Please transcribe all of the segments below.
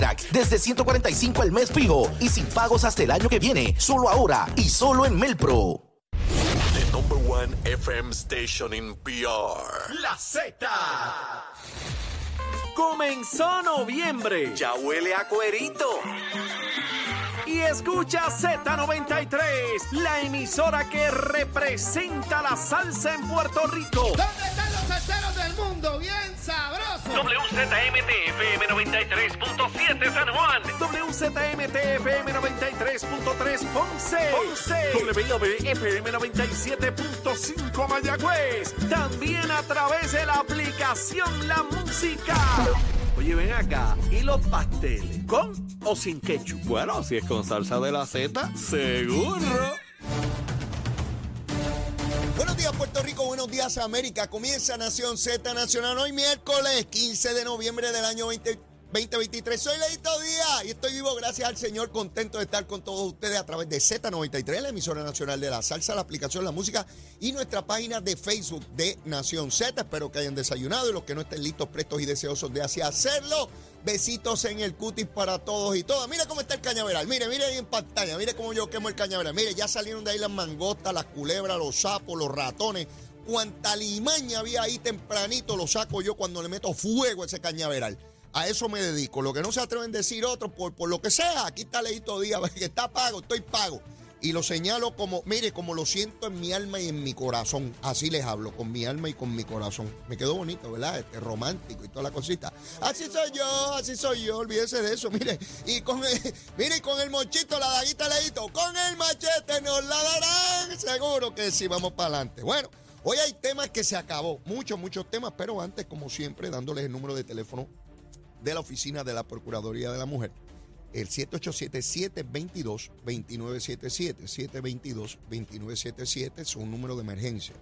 Interact desde 145 al mes fijo y sin pagos hasta el año que viene. Solo ahora y solo en Melpro. The number one FM station in PR. La Z. Comenzó noviembre. Ya huele a cuerito. Y escucha Z93, la emisora que representa la salsa en Puerto Rico. ¿Dónde están los salseros del mundo? Bien sabroso. WZMTFM 93.7 San Juan. WZMTFM 93.3 Ponce. Ponce. WIOBFM 97.5 Mayagüez. También a través de la aplicación La Música. Oye, ven acá. ¿Y los pasteles? ¿Con o sin ketchup? Bueno, si es con salsa de la Z, seguro. Buenos días, Puerto Rico. Buenos días, América. Comienza Nación Z Nacional hoy miércoles 15 de noviembre del año 20 2023. Soy Leito Díaz y estoy vivo gracias al Señor, contento de estar con todos ustedes a través de Z93, la emisora nacional de la salsa, la aplicación La Música y nuestra página de Facebook de Nación Z. Espero que hayan desayunado y los que no estén listos, prestos y deseosos de así hacerlo. Besitos en el cutis para todos y todas. Mira cómo está el cañaveral. Mire, mire ahí en pantalla. Mire cómo yo quemo el cañaveral. Mire, ya salieron de ahí las mangostas, las culebras, los sapos, los ratones. Cuanta limaña había ahí tempranito lo saco yo cuando le meto fuego a ese cañaveral. A eso me dedico. Lo que no se atreven a decir otros, por, por lo que sea, aquí está Leito Díaz, que está pago, estoy pago. Y lo señalo como, mire, como lo siento en mi alma y en mi corazón. Así les hablo, con mi alma y con mi corazón. Me quedó bonito, ¿verdad? Este romántico y toda la cosita. Así soy yo, así soy yo, olvídese de eso, mire. Y con el, mire, con el mochito, la daguita leíto, con el machete nos la darán. Seguro que sí, vamos para adelante. Bueno, hoy hay temas que se acabó, muchos, muchos temas, pero antes, como siempre, dándoles el número de teléfono de la oficina de la Procuraduría de la Mujer. El 787-722-2977. 722-2977 es un número de emergencia.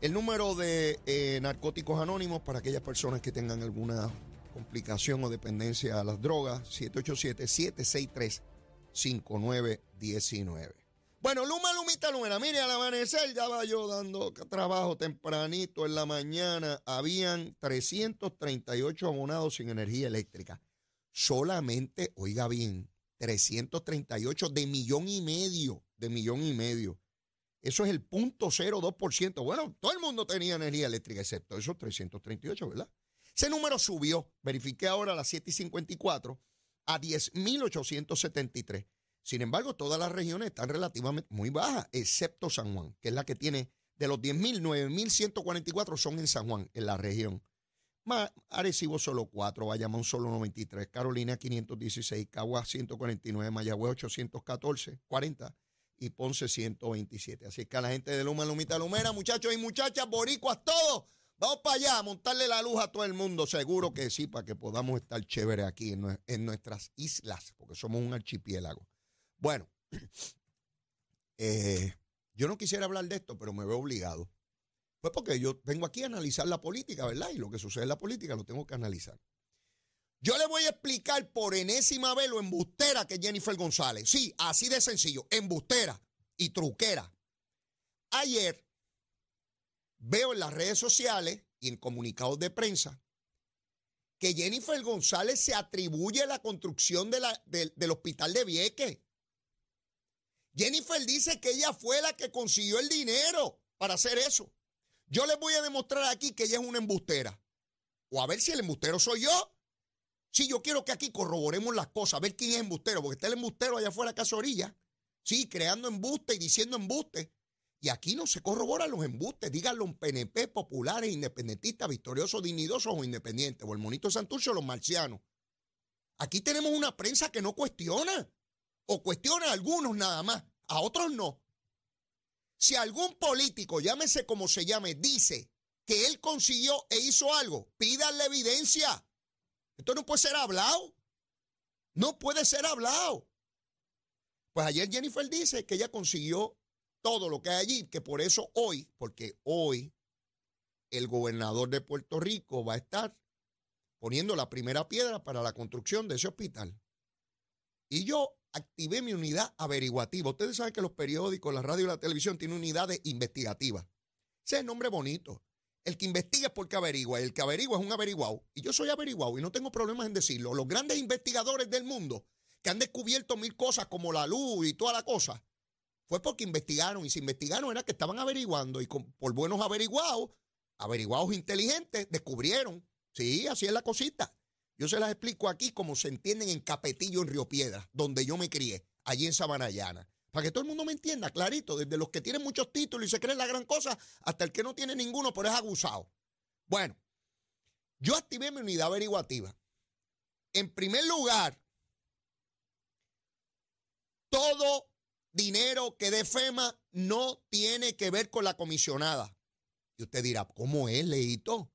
El número de eh, narcóticos anónimos para aquellas personas que tengan alguna complicación o dependencia a las drogas. 787-763-5919. Bueno, Luma, Lumita, Lumera, mire, al amanecer ya va yo dando trabajo tempranito en la mañana. Habían 338 abonados sin energía eléctrica. Solamente, oiga bien, 338 de millón y medio, de millón y medio. Eso es el punto 02%. Bueno, todo el mundo tenía energía eléctrica, excepto esos 338, ¿verdad? Ese número subió, verifiqué ahora a las 7 y 54, a 10.873. Sin embargo, todas las regiones están relativamente muy bajas, excepto San Juan, que es la que tiene de los 10.000, 9.144 son en San Juan, en la región. Arecibo solo 4, Bayamón solo 93, Carolina 516, Cagua 149, Mayagüez 814, 40 y Ponce 127. Así que a la gente de Luma, Lumita, Lumera, muchachos y muchachas, boricuas, todos, vamos para allá a montarle la luz a todo el mundo. Seguro que sí, para que podamos estar chéveres aquí en nuestras islas, porque somos un archipiélago. Bueno, eh, yo no quisiera hablar de esto, pero me veo obligado. Pues porque yo vengo aquí a analizar la política, ¿verdad? Y lo que sucede en la política lo tengo que analizar. Yo le voy a explicar por enésima vez lo embustera que es Jennifer González. Sí, así de sencillo, embustera y truquera. Ayer veo en las redes sociales y en comunicados de prensa que Jennifer González se atribuye la construcción de la, del hospital de Vieques. Jennifer dice que ella fue la que consiguió el dinero para hacer eso. Yo les voy a demostrar aquí que ella es una embustera. O a ver si el embustero soy yo. Sí, yo quiero que aquí corroboremos las cosas, a ver quién es embustero, porque está el embustero allá afuera, casa orilla. Sí, creando embuste y diciendo embuste. Y aquí no se corroboran los embustes. Díganlo en PNP, populares, independentistas, victoriosos, dignidosos o independientes. O el monito Santurcio los marcianos. Aquí tenemos una prensa que no cuestiona o cuestiona a algunos nada más, a otros no. Si algún político, llámese como se llame, dice que él consiguió e hizo algo, pídanle evidencia. Esto no puede ser hablado. No puede ser hablado. Pues ayer Jennifer dice que ella consiguió todo lo que hay allí, que por eso hoy, porque hoy el gobernador de Puerto Rico va a estar poniendo la primera piedra para la construcción de ese hospital. Y yo activé mi unidad averiguativa. Ustedes saben que los periódicos, la radio y la televisión tienen unidades investigativas. Ese es el nombre bonito. El que investiga es porque averigua. El que averigua es un averiguado. Y yo soy averiguado y no tengo problemas en decirlo. Los grandes investigadores del mundo que han descubierto mil cosas como la luz y toda la cosa, fue porque investigaron. Y si investigaron era que estaban averiguando. Y por buenos averiguados, averiguados inteligentes, descubrieron. Sí, así es la cosita. Yo se las explico aquí como se entienden en Capetillo, en Río Piedra, donde yo me crié, allí en Sabanayana. Para que todo el mundo me entienda, clarito, desde los que tienen muchos títulos y se creen la gran cosa, hasta el que no tiene ninguno, pero es abusado. Bueno, yo activé mi unidad averiguativa. En primer lugar, todo dinero que dé FEMA no tiene que ver con la comisionada. Y usted dirá, ¿cómo es, Leito?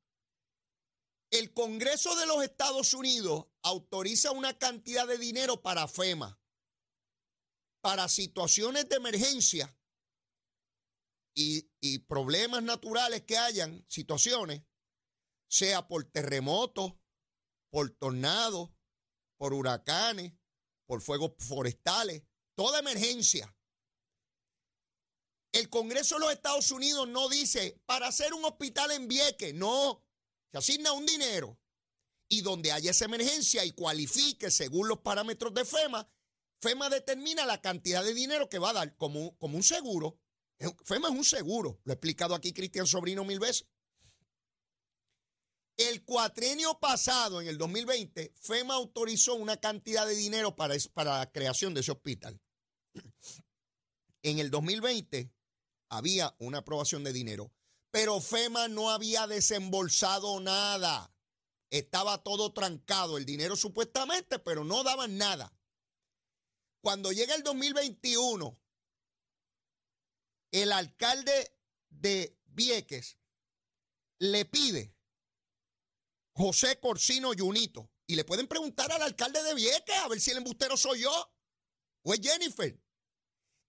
El Congreso de los Estados Unidos autoriza una cantidad de dinero para FEMA para situaciones de emergencia y, problemas naturales que hayan, situaciones, sea por terremotos, por tornados, por huracanes, por fuegos forestales, toda emergencia. El Congreso de los Estados Unidos no dice para hacer un hospital en Vieques, no, se asigna un dinero y donde haya esa emergencia y cualifique según los parámetros de FEMA, FEMA determina la cantidad de dinero que va a dar como, un seguro. FEMA es un seguro. Lo he explicado aquí Cristian Sobrino mil veces. El cuatrenio pasado, en el 2020, FEMA autorizó una cantidad de dinero para, para la creación de ese hospital. En el 2020 había una aprobación de dinero, pero FEMA no había desembolsado nada. Estaba todo trancado, el dinero supuestamente, pero no daban nada. Cuando llega el 2021, el alcalde de Vieques le pide José Corsino Junito. Y le pueden preguntar al alcalde de Vieques a ver si el embustero soy yo o es Jennifer.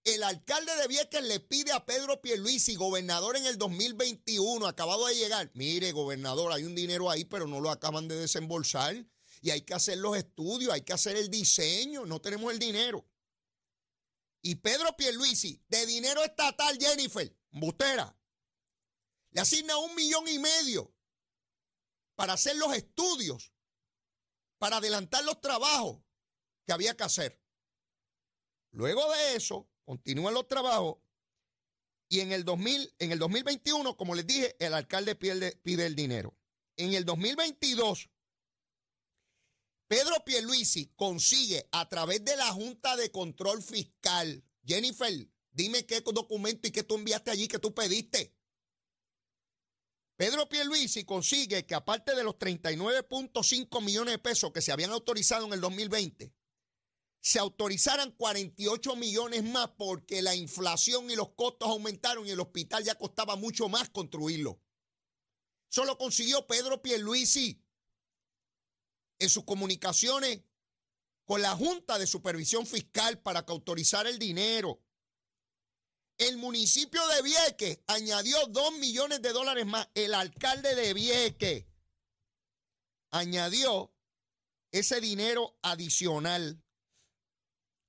El alcalde de Vieques le pide a Pedro Pierluisi, gobernador en el 2021, acabado de llegar. Mire, gobernador, hay un dinero ahí, pero no lo acaban de desembolsar y hay que hacer los estudios, hay que hacer el diseño, no tenemos el dinero. Y Pedro Pierluisi, de dinero estatal, Jennifer, Bustera, le asigna un millón y medio para hacer los estudios, para adelantar los trabajos que había que hacer. Luego de eso, continúan los trabajos y en el, 2000, en el 2021, como les dije, el alcalde pide, el dinero. En el 2022, Pedro Pierluisi consigue a través de la Junta de Control Fiscal. Jennifer, dime qué documento y qué tú enviaste allí que tú pediste. Pedro Pierluisi consigue que aparte de los 39.5 millones de pesos que se habían autorizado en el 2020, se autorizaran 48 millones más porque la inflación y los costos aumentaron y el hospital ya costaba mucho más construirlo. Solo consiguió Pedro Pierluisi en sus comunicaciones con la Junta de Supervisión Fiscal para que autorizara el dinero. El municipio de Vieques añadió 2 millones de dólares más. El alcalde de Vieques añadió ese dinero adicional.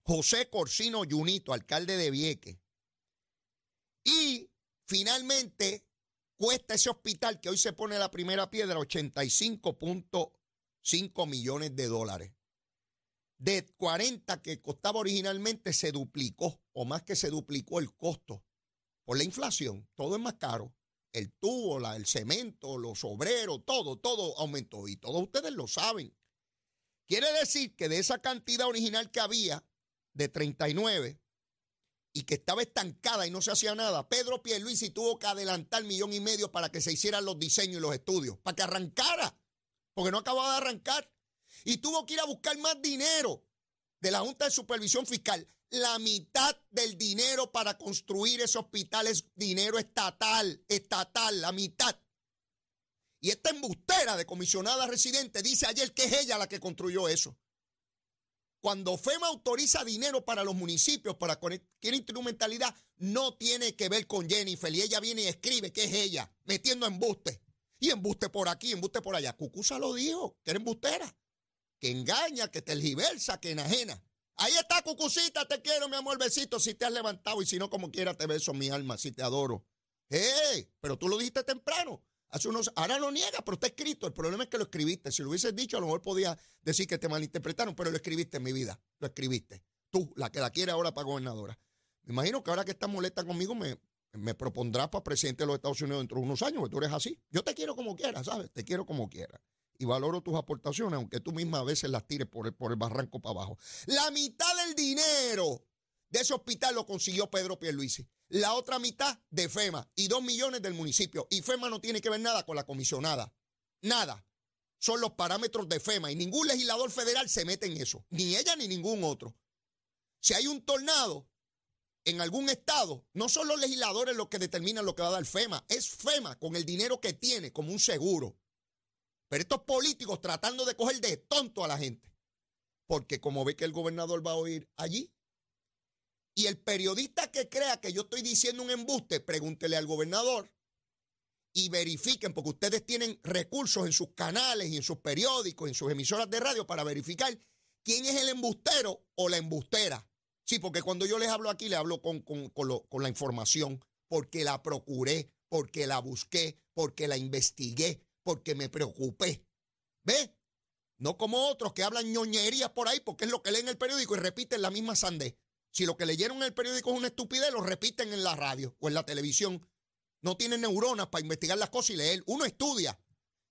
José Corsino Junito, alcalde de Vieques. Y finalmente cuesta ese hospital que hoy se pone la primera piedra 85 5 millones de dólares. De 40 que costaba originalmente se duplicó, o más que se duplicó el costo por la inflación. Todo es más caro. El tubo, la, el cemento, los obreros, todo, todo aumentó. Y todos ustedes lo saben. Quiere decir que de esa cantidad original que había, de 39, y que estaba estancada y no se hacía nada, Pedro Pierluisi tuvo que adelantar millón y medio para que se hicieran los diseños y los estudios, para que arrancara porque no acababa de arrancar. Y tuvo que ir a buscar más dinero de la Junta de Supervisión Fiscal. La mitad del dinero para construir ese hospital es dinero estatal, estatal, la mitad. Y esta embustera de comisionada residente dice ayer que es ella la que construyó eso. Cuando FEMA autoriza dinero para los municipios para cualquier instrumentalidad, no tiene que ver con Jennifer. Y ella viene y escribe que es ella, metiendo embuste. Y embuste por aquí, embuste por allá. Cucusa lo dijo, que era embustera, que engaña, que te tergiversa, que enajena. Ahí está, Cucucita, te quiero, mi amor, besito, si te has levantado y si no, como quiera, te beso, mi alma, si te adoro. ¡Eh! Pero tú lo dijiste temprano. Hace unos, ahora lo niega, pero está escrito. El problema es que lo escribiste. Si lo hubieses dicho, a lo mejor podía decir que te malinterpretaron, pero lo escribiste en mi vida. Lo escribiste. Tú, la que la quiere ahora para gobernadora. Me imagino que ahora que estás molesta conmigo, me, me propondrás para presidente de los Estados Unidos dentro de unos años, porque tú eres así. Yo te quiero como quieras, ¿sabes? Te quiero como quieras. Y valoro tus aportaciones, aunque tú misma a veces las tires por el, por el barranco para abajo. La mitad del dinero de ese hospital lo consiguió Pedro Pierluisi. La otra mitad de FEMA y dos millones del municipio. Y FEMA no tiene que ver nada con la comisionada. Nada. Son los parámetros de FEMA y ningún legislador federal se mete en eso. Ni ella ni ningún otro. Si hay un tornado en algún estado, no son los legisladores los que determinan lo que va a dar FEMA. Es FEMA con el dinero que tiene como un seguro. Pero estos políticos tratando de coger de tonto a la gente. Porque como ve que el gobernador va a ir allí, y el periodista que crea que yo estoy diciendo un embuste, pregúntele al gobernador y verifiquen, porque ustedes tienen recursos en sus canales y en sus periódicos, en sus emisoras de radio para verificar quién es el embustero o la embustera. Sí, porque cuando yo les hablo aquí, les hablo con, con la información, porque la procuré, porque la busqué, porque la investigué, porque me preocupé. ¿Ve? No como otros que hablan ñoñerías por ahí, porque es lo que leen el periódico y repiten la misma sandez. Si lo que leyeron en el periódico es una estupidez, lo repiten en la radio o en la televisión. No tienen neuronas para investigar las cosas y leer. Uno estudia.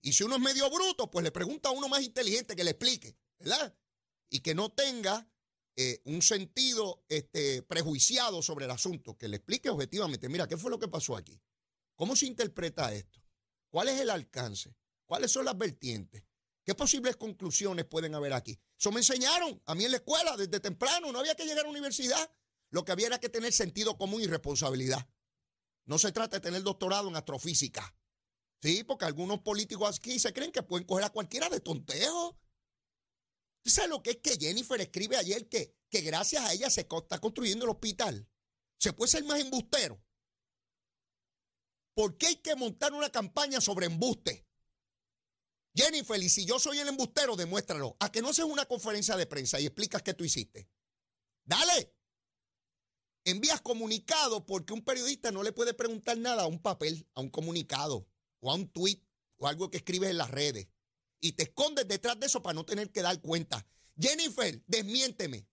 Y si uno es medio bruto, pues le pregunta a uno más inteligente que le explique, ¿verdad? Y que no tenga eh, un sentido este, prejuiciado sobre el asunto, que le explique objetivamente, mira, ¿qué fue lo que pasó aquí? ¿Cómo se interpreta esto? ¿Cuál es el alcance? ¿Cuáles son las vertientes? ¿Qué posibles conclusiones pueden haber aquí? Eso me enseñaron a mí en la escuela desde temprano. No había que llegar a la universidad. Lo que había era que tener sentido común y responsabilidad. No se trata de tener doctorado en astrofísica. Sí, porque algunos políticos aquí se creen que pueden coger a cualquiera de tontejo. ¿Usted sabe lo que es que Jennifer escribe ayer que, que gracias a ella se está construyendo el hospital? Se puede ser más embustero. ¿Por qué hay que montar una campaña sobre embuste? Jennifer, y si yo soy el embustero, demuéstralo. A que no haces una conferencia de prensa y explicas qué tú hiciste. Dale. Envías comunicado porque un periodista no le puede preguntar nada a un papel, a un comunicado, o a un tweet, o algo que escribes en las redes. Y te escondes detrás de eso para no tener que dar cuenta. Jennifer, desmiénteme.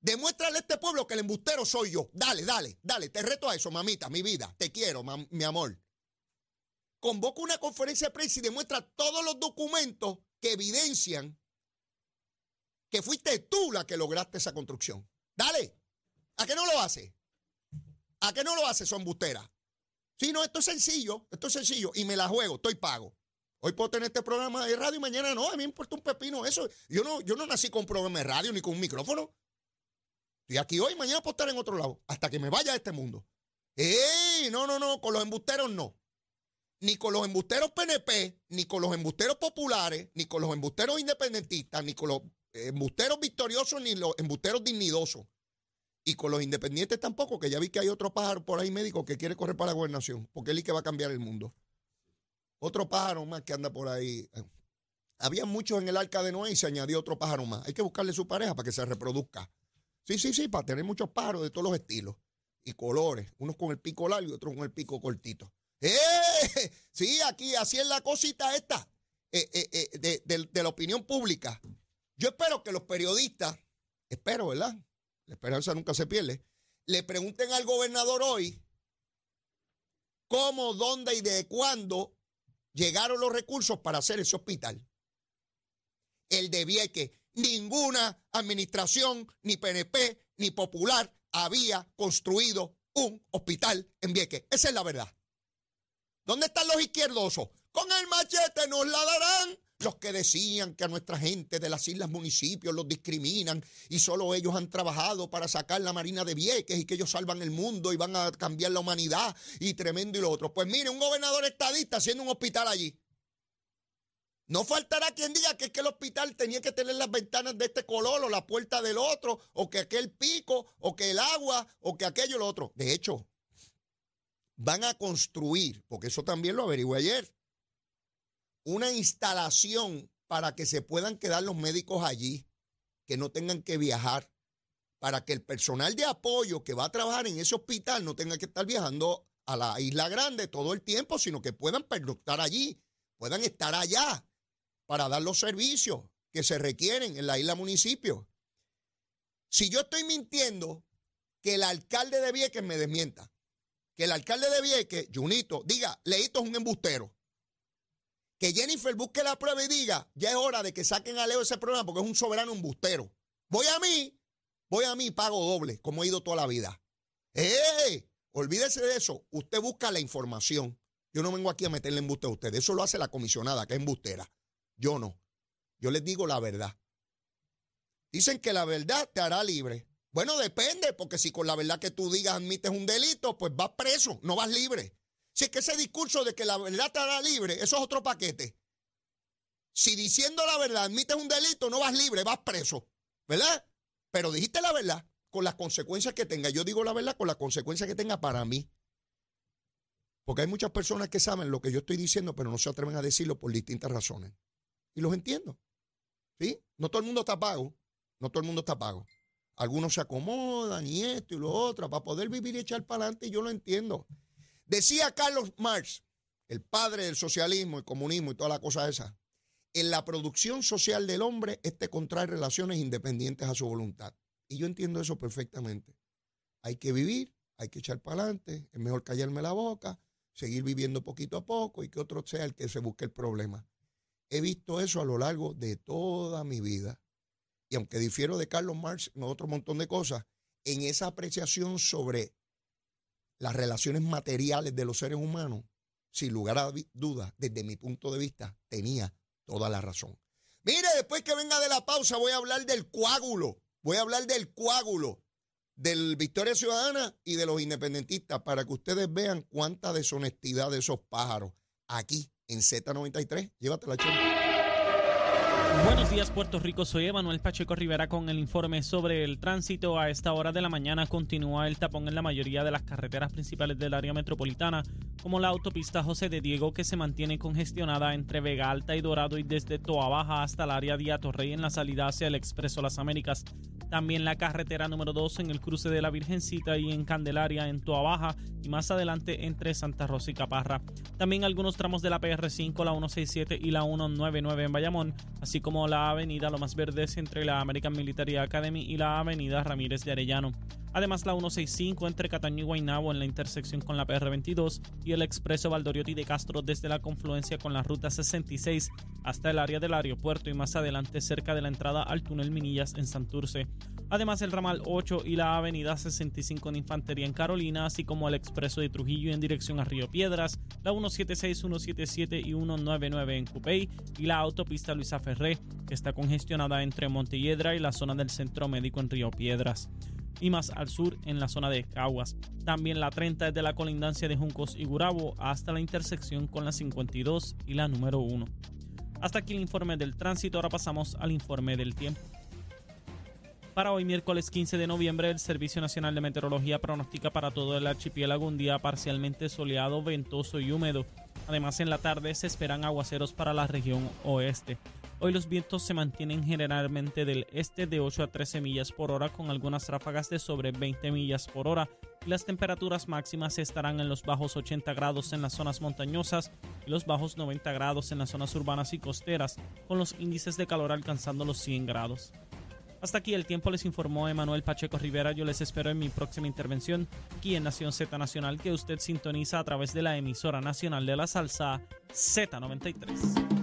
Demuéstrale a este pueblo que el embustero soy yo. Dale, dale, dale. Te reto a eso, mamita, mi vida. Te quiero, mi amor convoca una conferencia de prensa y demuestra todos los documentos que evidencian que fuiste tú la que lograste esa construcción. Dale, ¿a qué no lo hace? ¿A qué no lo hace, son bustera? Sí, no, esto es sencillo, esto es sencillo y me la juego, estoy pago. Hoy puedo tener este programa de radio y mañana no, a mí me importa un pepino eso. Yo no, yo no nací con un programa de radio ni con un micrófono. Estoy aquí hoy, mañana puedo estar en otro lado, hasta que me vaya a este mundo. ¡Ey! No, no, no, con los embusteros no ni con los embusteros PNP, ni con los embusteros populares, ni con los embusteros independentistas, ni con los embusteros victoriosos, ni los embusteros dignidosos. Y con los independientes tampoco, que ya vi que hay otro pájaro por ahí médico que quiere correr para la gobernación, porque él es que va a cambiar el mundo. Otro pájaro más que anda por ahí. Había muchos en el arca de Noé y se añadió otro pájaro más. Hay que buscarle su pareja para que se reproduzca. Sí, sí, sí, para tener muchos pájaros de todos los estilos y colores. Unos con el pico largo y otros con el pico cortito. ¡Eh! Sí, aquí, así es la cosita esta eh, eh, eh, de, la opinión pública. Yo espero que los periodistas, espero, ¿verdad? La esperanza nunca se pierde, le pregunten al gobernador hoy cómo, dónde y de cuándo llegaron los recursos para hacer ese hospital. El de Vieques, ninguna administración, ni PNP, ni popular, había construido un hospital en Vieques. Esa es la verdad. ¿Dónde están los izquierdosos? Con el machete nos la darán. Los que decían que a nuestra gente de las islas municipios los discriminan y solo ellos han trabajado para sacar la Marina de Vieques y que ellos salvan el mundo y van a cambiar la humanidad y tremendo y lo otro. Pues mire, un gobernador estadista haciendo un hospital allí. No faltará quien diga que es que el hospital tenía que tener las ventanas de este color o la puerta del otro, o que aquel pico, o que el agua, o que aquello lo otro. De hecho, van a construir, porque eso también lo averigué ayer, una instalación para que se puedan quedar los médicos allí, que no tengan que viajar, para que el personal de apoyo que va a trabajar en ese hospital no tenga que estar viajando a la Isla Grande todo el tiempo, sino que puedan pernoctar allí, puedan estar allá para dar los servicios que se requieren en la isla municipio. Si yo estoy mintiendo, que el alcalde de Vieques me desmienta. Que el alcalde de Vieques, Junito, diga, Leito es un embustero. Que Jennifer busque la prueba y diga, ya es hora de que saquen a Leo ese programa porque es un soberano embustero. Voy a mí, voy a mí, pago doble, como he ido toda la vida. ¡Eh! Olvídese de eso. Usted busca la información. Yo no vengo aquí a meterle embuste a usted. Eso lo hace la comisionada, que es embustera. Yo no. Yo les digo la verdad. Dicen que la verdad te hará libre. Bueno, depende, porque si con la verdad que tú digas admites un delito, pues vas preso, no vas libre. Si es que ese discurso de que la verdad te hará libre, eso es otro paquete. Si diciendo la verdad admites un delito, no vas libre, vas preso, ¿verdad? Pero dijiste la verdad con las consecuencias que tenga. Yo digo la verdad con las consecuencias que tenga para mí. Porque hay muchas personas que saben lo que yo estoy diciendo, pero no se atreven a decirlo por distintas razones. Y los entiendo. ¿Sí? No todo el mundo está pago. No todo el mundo está pago. Algunos se acomodan y esto y lo otro para poder vivir y echar para adelante y yo lo entiendo. Decía Carlos Marx, el padre del socialismo, el comunismo y toda la cosa esa, en la producción social del hombre, este contrae relaciones independientes a su voluntad. Y yo entiendo eso perfectamente. Hay que vivir, hay que echar para adelante, es mejor callarme la boca, seguir viviendo poquito a poco y que otro sea el que se busque el problema. He visto eso a lo largo de toda mi vida. Y aunque difiero de Carlos Marx en otro montón de cosas, en esa apreciación sobre las relaciones materiales de los seres humanos, sin lugar a dudas, desde mi punto de vista, tenía toda la razón. Mire, después que venga de la pausa voy a hablar del coágulo, voy a hablar del coágulo del Victoria Ciudadana y de los independentistas para que ustedes vean cuánta deshonestidad de esos pájaros aquí en Z93. Llévatela, chica. Buenos días Puerto Rico, soy Emanuel Pacheco Rivera con el informe sobre el tránsito. A esta hora de la mañana continúa el tapón en la mayoría de las carreteras principales del área metropolitana, como la autopista José de Diego que se mantiene congestionada entre Vega Alta y Dorado y desde Toa Baja hasta el área de Atorrey en la salida hacia el Expreso Las Américas. También la carretera número 2 en el cruce de la Virgencita y en Candelaria en Toa Baja y más adelante entre Santa Rosa y Caparra. También algunos tramos de la PR5, la 167 y la 199 en Bayamón, así como la avenida Lo Más Verdes entre la American Military Academy y la avenida Ramírez de Arellano. Además, la 165 entre Cataño y Guaynabo en la intersección con la PR22 y el expreso Valdoriotti de Castro desde la confluencia con la ruta 66 hasta el área del aeropuerto y más adelante cerca de la entrada al túnel Minillas en Santurce. Además, el ramal 8 y la avenida 65 en Infantería en Carolina, así como el expreso de Trujillo en dirección a Río Piedras, la 176, 177 y 199 en Cupey y la autopista Luisa Ferré, que está congestionada entre Montelledra y la zona del Centro Médico en Río Piedras y más al sur en la zona de Caguas. También la 30 desde la colindancia de Juncos y Gurabo hasta la intersección con la 52 y la número 1. Hasta aquí el informe del tránsito, ahora pasamos al informe del tiempo. Para hoy, miércoles 15 de noviembre, el Servicio Nacional de Meteorología pronostica para todo el archipiélago un día parcialmente soleado, ventoso y húmedo. Además, en la tarde se esperan aguaceros para la región oeste. Hoy los vientos se mantienen generalmente del este de 8 a 13 millas por hora con algunas ráfagas de sobre 20 millas por hora y las temperaturas máximas estarán en los bajos 80 grados en las zonas montañosas y los bajos 90 grados en las zonas urbanas y costeras con los índices de calor alcanzando los 100 grados. Hasta aquí el tiempo les informó Emanuel Pacheco Rivera. Yo les espero en mi próxima intervención aquí en Nación Z Nacional que usted sintoniza a través de la emisora nacional de la salsa Z93.